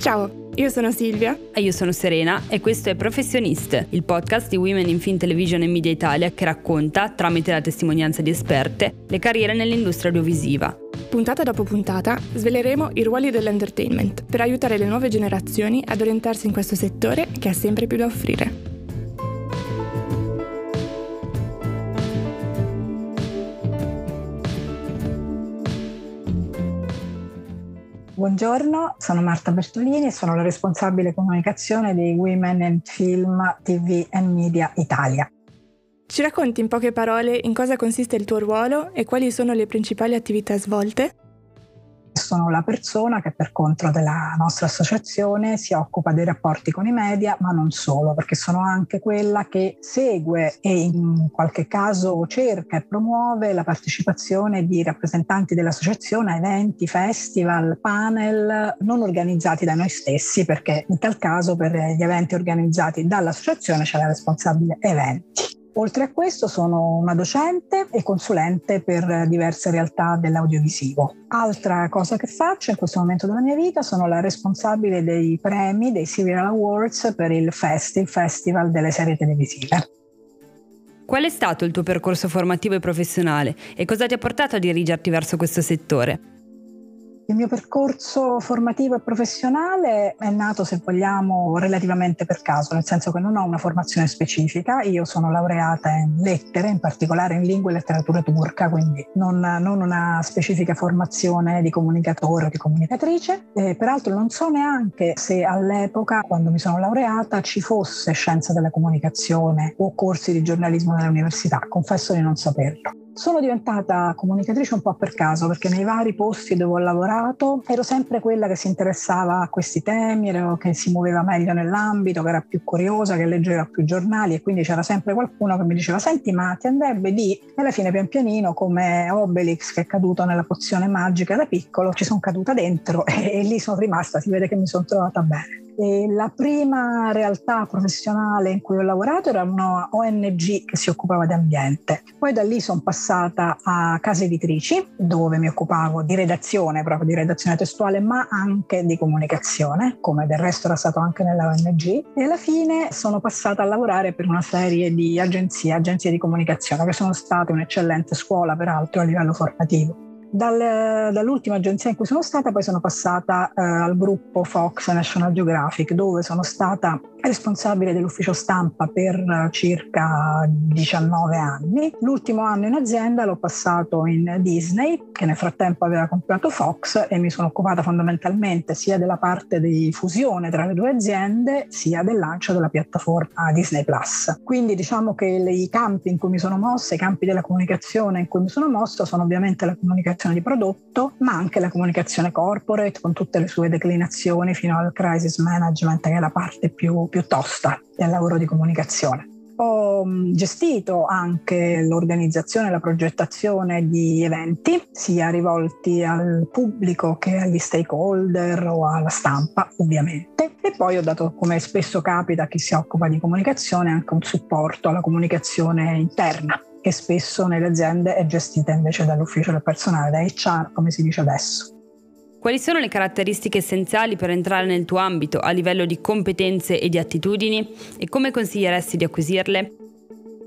Ciao, io sono Silvia. E io sono Serena e questo è Professionist, il podcast di Women in Film Television e Media Italia che racconta, tramite la testimonianza di esperte, le carriere nell'industria audiovisiva. Puntata dopo puntata sveleremo i ruoli dell'entertainment per aiutare le nuove generazioni ad orientarsi in questo settore che ha sempre più da offrire. Buongiorno, sono Marta Bertolini e sono la responsabile comunicazione di Women in Film, TV and Media Italia. Ci racconti in poche parole in cosa consiste il tuo ruolo e quali sono le principali attività svolte? Sono la persona che per conto della nostra associazione si occupa dei rapporti con i media, ma non solo, perché sono anche quella che segue e in qualche caso cerca e promuove la partecipazione di rappresentanti dell'associazione a eventi, festival, panel non organizzati da noi stessi, perché in tal caso per gli eventi organizzati dall'associazione c'è la responsabile eventi. Oltre a questo sono una docente e consulente per diverse realtà dell'audiovisivo. Altra cosa che faccio in questo momento della mia vita sono la responsabile dei premi dei Serial Awards per il FEST, il Festival delle serie televisive. Qual è stato il tuo percorso formativo e professionale e cosa ti ha portato a dirigerti verso questo settore? Il mio percorso formativo e professionale è nato, se vogliamo, relativamente per caso, nel senso che non ho una formazione specifica. Io sono laureata in lettere, in particolare in lingua e letteratura turca, quindi non, non una specifica formazione di comunicatore o di comunicatrice. E peraltro non so neanche se all'epoca, quando mi sono laureata, ci fosse scienza della comunicazione o corsi di giornalismo nell'università. Confesso di non saperlo. Sono diventata comunicatrice un po' per caso perché nei vari posti dove ho lavorato ero sempre quella che si interessava a questi temi, che si muoveva meglio nell'ambito, che era più curiosa, che leggeva più giornali e quindi c'era sempre qualcuno che mi diceva senti ma ti andrebbe di... E alla fine pian pianino come Obelix che è caduto nella pozione magica da piccolo ci sono caduta dentro e, e lì sono rimasta, si vede che mi sono trovata bene. E la prima realtà professionale in cui ho lavorato era una ONG che si occupava di ambiente. Poi da lì sono passata a case editrici dove mi occupavo di redazione, proprio di redazione testuale, ma anche di comunicazione, come del resto era stato anche nella ONG. E alla fine sono passata a lavorare per una serie di agenzie, agenzie di comunicazione, che sono state un'eccellente scuola peraltro a livello formativo. Dal, dall'ultima agenzia in cui sono stata poi sono passata eh, al gruppo Fox National Geographic dove sono stata responsabile dell'ufficio stampa per circa 19 anni. L'ultimo anno in azienda l'ho passato in Disney, che nel frattempo aveva comprato Fox e mi sono occupata fondamentalmente sia della parte di fusione tra le due aziende, sia del lancio della piattaforma Disney Plus. Quindi diciamo che i campi in cui mi sono mossa, i campi della comunicazione in cui mi sono mossa sono ovviamente la comunicazione comunicazione di prodotto, ma anche la comunicazione corporate con tutte le sue declinazioni fino al crisis management, che è la parte più, più tosta del lavoro di comunicazione. Ho mm, gestito anche l'organizzazione e la progettazione di eventi, sia rivolti al pubblico che agli stakeholder o alla stampa, ovviamente. E poi ho dato, come spesso capita a chi si occupa di comunicazione, anche un supporto alla comunicazione interna che spesso nelle aziende è gestita invece dall'ufficio del personale, da HR come si dice adesso. Quali sono le caratteristiche essenziali per entrare nel tuo ambito a livello di competenze e di attitudini e come consiglieresti di acquisirle?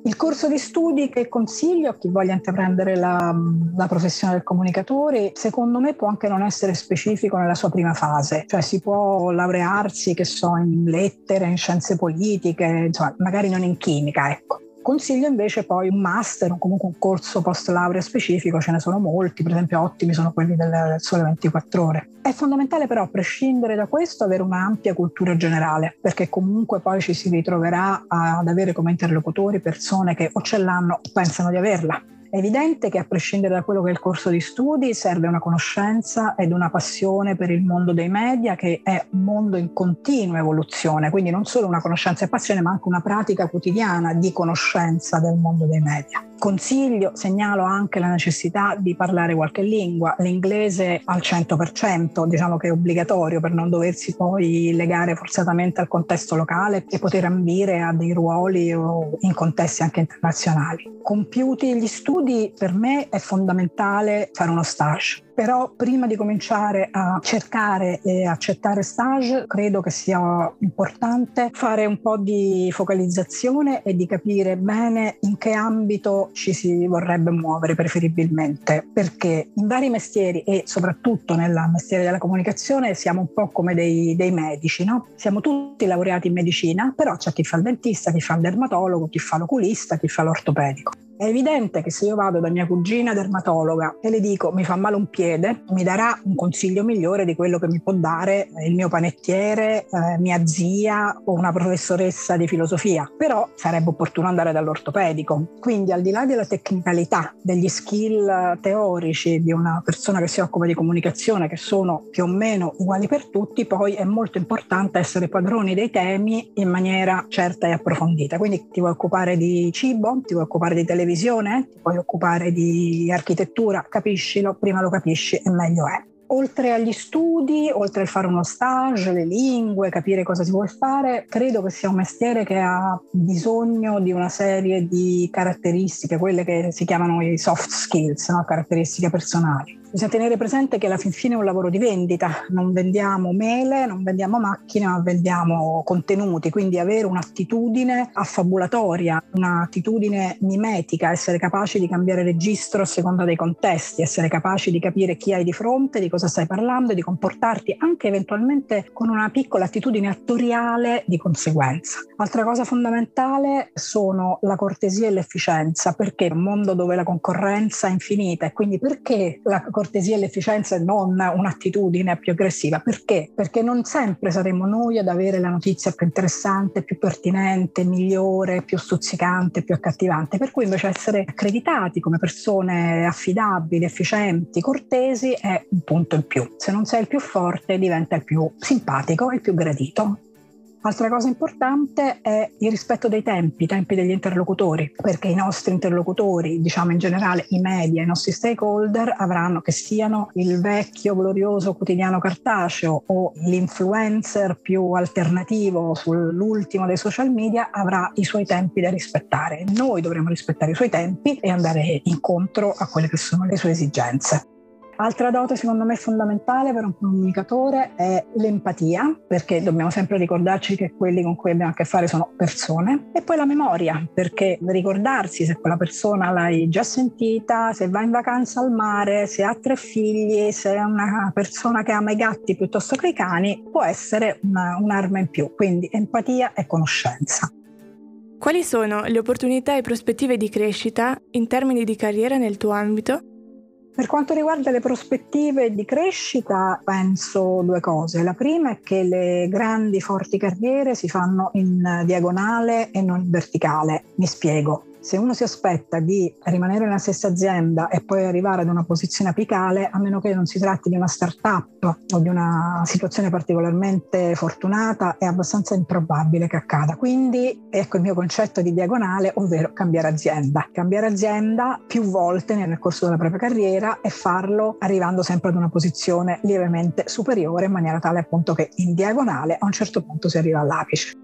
Il corso di studi che consiglio a chi voglia intraprendere la, la, professione del comunicatore, secondo me può anche non essere specifico nella sua prima fase, cioè si può laurearsi, che so, in lettere, in scienze politiche, insomma, magari non in chimica, ecco. Consiglio invece poi un master o comunque un corso post laurea specifico, ce ne sono molti, per esempio ottimi sono quelli del, del Sole 24 ore. È fondamentale però, a prescindere da questo, avere un'ampia cultura generale, perché comunque poi ci si ritroverà ad avere come interlocutori persone che o ce l'hanno o pensano di averla è evidente che a prescindere da quello che è il corso di studi serve una conoscenza ed una passione per il mondo dei media che è un mondo in continua evoluzione, quindi non solo una conoscenza e passione ma anche una pratica quotidiana di conoscenza del mondo dei media. Consiglio, segnalo anche la necessità di parlare qualche lingua, l'inglese al 100%, diciamo che è obbligatorio per non doversi poi legare forzatamente al contesto locale e poter ambire a dei ruoli o in contesti anche internazionali. Compiuti gli studi, per me è fondamentale fare uno stage Però prima di cominciare a cercare e accettare stage, credo che sia importante fare un po' di focalizzazione e di capire bene in che ambito ci si vorrebbe muovere preferibilmente, perché in vari mestieri e soprattutto nel mestiere della comunicazione siamo un po' come dei, dei medici, no? Siamo tutti laureati in medicina, però c'è chi fa il dentista, chi fa il dermatologo, chi fa l'oculista, chi fa l'ortopedico. È evidente che se io vado da mia cugina dermatologa e le dico mi fa male un piede, mi darà un consiglio migliore di quello che mi può dare il mio panettiere, eh, mia zia o una professoressa di filosofia. Però sarebbe opportuno andare dall'ortopedico. Quindi al di là della tecnicalità, degli skill teorici di una persona che si occupa di comunicazione, che sono più o meno uguali per tutti, poi è molto importante essere padroni dei temi in maniera certa e approfondita. Quindi ti vuoi occupare di cibo, ti vuoi occupare di televisione, televisione, ti puoi occupare di architettura, capiscilo, prima lo capisci e meglio è. Oltre agli studi, oltre al fare uno stage, le lingue, capire cosa si vuole fare, credo che sia un mestiere che ha bisogno di una serie di caratteristiche, quelle che si chiamano i soft skills, no? caratteristiche personali Bisogna tenere presente che alla fin fine è un lavoro di vendita, non vendiamo mele, non vendiamo macchine, ma vendiamo contenuti, quindi avere un'attitudine affabulatoria, un'attitudine mimetica, essere capaci di cambiare registro a seconda dei contesti, essere capaci di capire chi hai di fronte, di cosa stai parlando di comportarti anche eventualmente con una piccola attitudine attoriale di conseguenza. Altra cosa fondamentale sono la cortesia e l'efficienza, perché è un mondo dove la concorrenza è infinita e quindi perché la cortesia cortesia e l'efficienza e non un'attitudine più aggressiva. Perché? Perché non sempre saremo noi ad avere la notizia più interessante, più pertinente, migliore, più stuzzicante, più accattivante. Per cui invece essere accreditati come persone affidabili, efficienti, cortesi è un punto in più. Se non sei il più forte diventa il più simpatico e il più gradito. Altra cosa importante è il rispetto dei tempi, i tempi degli interlocutori, perché i nostri interlocutori, diciamo in generale i media, i nostri stakeholder avranno che siano il vecchio glorioso quotidiano cartaceo o l'influencer più alternativo sull'ultimo dei social media avrà i suoi tempi da rispettare. Noi dovremo rispettare i suoi tempi e andare incontro a quelle che sono le sue esigenze. Altra dote secondo me fondamentale per un comunicatore è l'empatia, perché dobbiamo sempre ricordarci che quelli con cui abbiamo a che fare sono persone, e poi la memoria, perché ricordarsi se quella persona l'hai già sentita, se va in vacanza al mare, se ha tre figli, se è una persona che ama i gatti piuttosto che i cani, può essere una, un'arma in più, quindi empatia e conoscenza. Quali sono le opportunità e prospettive di crescita in termini di carriera nel tuo ambito per quanto riguarda le prospettive di crescita, penso due cose. La prima è che le grandi forti carriere si fanno in diagonale e non in verticale. Mi spiego se uno si aspetta di rimanere nella stessa azienda e poi arrivare ad una posizione apicale, a meno che non si tratti di una start-up o di una situazione particolarmente fortunata, è abbastanza improbabile che accada. Quindi ecco il mio concetto di diagonale, ovvero cambiare azienda. Cambiare azienda più volte nel corso della propria carriera e farlo arrivando sempre ad una posizione lievemente superiore in maniera tale appunto che in diagonale a un certo punto si arriva all'apice.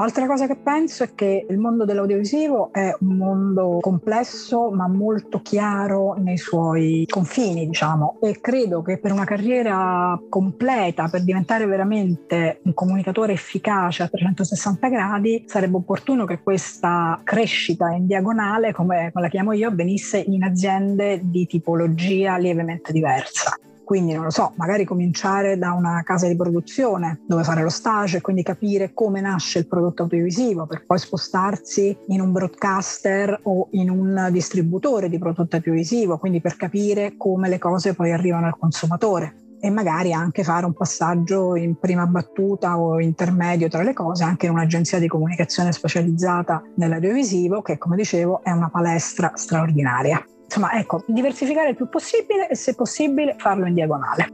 Altra cosa che penso è che il mondo dell'audiovisivo è un mondo complesso ma molto chiaro nei suoi confini, diciamo, e credo che per una carriera completa, per diventare veramente un comunicatore efficace a 360 gradi, sarebbe opportuno che questa crescita in diagonale, come la chiamo io, avvenisse in aziende di tipologia lievemente diversa. Quindi non lo so, magari cominciare da una casa di produzione dove fare lo stage e quindi capire come nasce il prodotto audiovisivo per poi spostarsi in un broadcaster o in un distributore di prodotto audiovisivo, quindi per capire come le cose poi arrivano al consumatore e magari anche fare un passaggio in prima battuta o intermedio tra le cose anche in un'agenzia di comunicazione specializzata nell'audiovisivo che come dicevo è una palestra straordinaria. Insomma, ecco, diversificare il più possibile e se possibile farlo in diagonale.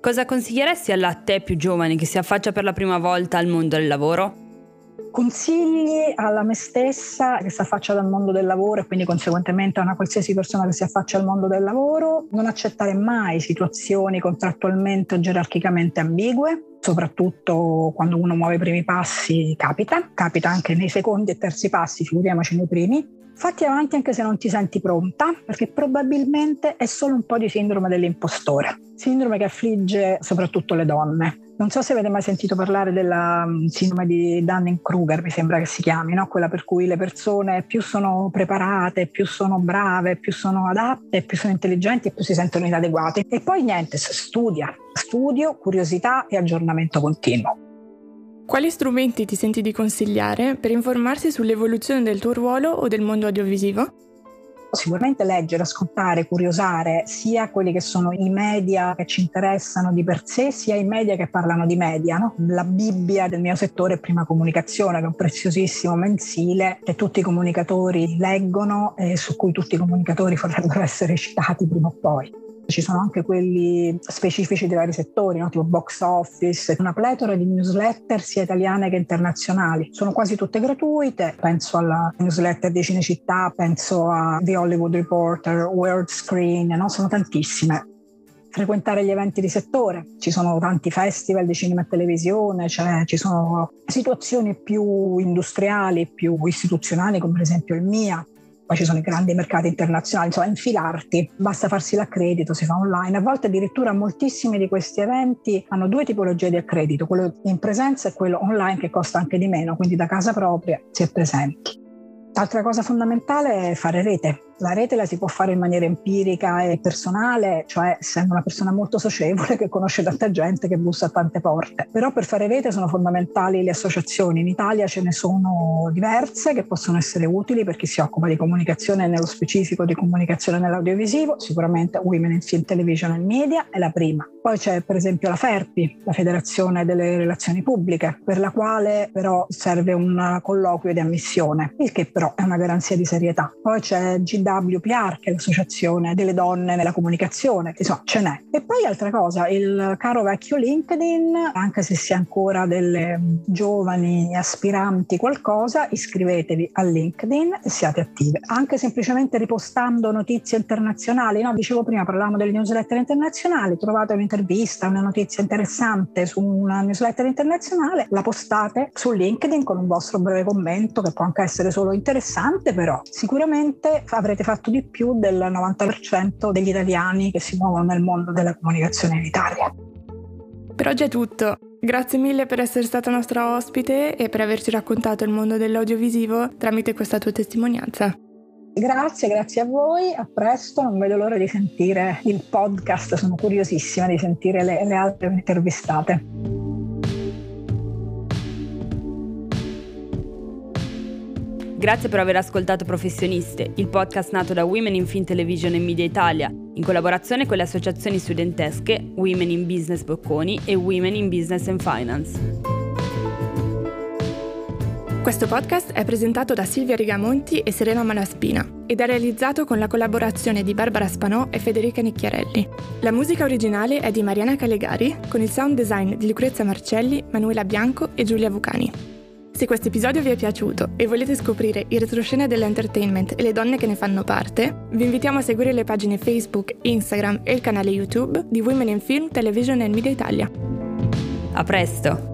Cosa consiglieresti alla te più giovane che si affaccia per la prima volta al mondo del lavoro? Consigli alla me stessa che si affaccia dal mondo del lavoro e quindi conseguentemente a una qualsiasi persona che si affaccia al mondo del lavoro, non accettare mai situazioni contrattualmente o gerarchicamente ambigue, soprattutto quando uno muove i primi passi capita, capita anche nei secondi e terzi passi, figuriamoci nei primi, Fatti avanti anche se non ti senti pronta, perché probabilmente è solo un po' di sindrome dell'impostore, sindrome che affligge soprattutto le donne. Non so se avete mai sentito parlare della mm, sindrome di Dunning-Kruger, mi sembra che si chiami, no? quella per cui le persone più sono preparate, più sono brave, più sono adatte, più sono intelligenti e più si sentono inadeguate. E poi niente, studia, studio, curiosità e aggiornamento continuo. Quali strumenti ti senti di consigliare per informarsi sull'evoluzione del tuo ruolo o del mondo audiovisivo? Sicuramente leggere, ascoltare, curiosare sia quelli che sono i media che ci interessano di per sé, sia i media che parlano di media. No? La Bibbia del mio settore è Prima Comunicazione, che è un preziosissimo mensile che tutti i comunicatori leggono e su cui tutti i comunicatori vorrebbero essere citati prima o poi. Ci sono anche quelli specifici dei vari settori, no? tipo box office, una pletora di newsletter sia italiane che internazionali. Sono quasi tutte gratuite, penso alla newsletter di Cinecittà, penso a The Hollywood Reporter, World Screen, no? sono tantissime frequentare gli eventi di settore. Ci sono tanti festival di cinema e televisione, cioè ci sono situazioni più industriali, più istituzionali, come per esempio il MIA, poi ci sono i grandi mercati internazionali, insomma infilarti, basta farsi l'accredito, si fa online, a volte addirittura moltissimi di questi eventi hanno due tipologie di accredito, quello in presenza e quello online che costa anche di meno, quindi da casa propria si è presenti. L'altra cosa fondamentale è fare rete, la rete la si può fare in maniera empirica e personale, cioè essendo una persona molto socievole che conosce tanta gente che bussa a tante porte. Però per fare rete sono fondamentali le associazioni. In Italia ce ne sono diverse che possono essere utili per chi si occupa di comunicazione nello specifico di comunicazione nell'audiovisivo. Sicuramente Women in Film, Television and Media è la prima. Poi c'è per esempio la FERPI, la Federazione delle Relazioni Pubbliche, per la quale però serve un colloquio di ammissione, il che però è una garanzia di serietà. Poi c'è GD WPR, che è l'associazione delle donne nella comunicazione, insomma ce n'è. E poi altra cosa, il caro vecchio LinkedIn, anche se si è ancora delle giovani aspiranti qualcosa, iscrivetevi a LinkedIn e siate attive. Anche semplicemente ripostando notizie internazionali, no? dicevo prima parlavamo delle newsletter internazionali, trovate un'intervista, una notizia interessante su una newsletter internazionale, la postate su LinkedIn con un vostro breve commento che può anche essere solo interessante, però sicuramente avrete avete fatto di più del 90% degli italiani che si muovono nel mondo della comunicazione in Italia. Per oggi è tutto. Grazie mille per essere stata nostra ospite e per averci raccontato il mondo dell'audiovisivo tramite questa tua testimonianza. Grazie, grazie a voi, a presto, non vedo l'ora di sentire il podcast, sono curiosissima di sentire le, le altre intervistate. Grazie per aver ascoltato Professioniste, il podcast nato da Women in Film Television e Media Italia, in collaborazione con le associazioni studentesche Women in Business Bocconi e Women in Business and Finance. Questo podcast è presentato da Silvia Rigamonti e Serena Malaspina ed è realizzato con la collaborazione di Barbara Spanò e Federica Nicchiarelli. La musica originale è di Mariana Calegari, con il sound design di Lucrezia Marcelli, Manuela Bianco e Giulia Vucani. Se questo episodio vi è piaciuto e volete scoprire il retroscena dell'entertainment e le donne che ne fanno parte, vi invitiamo a seguire le pagine Facebook, Instagram e il canale YouTube di Women in Film, Television e Media Italia. A presto!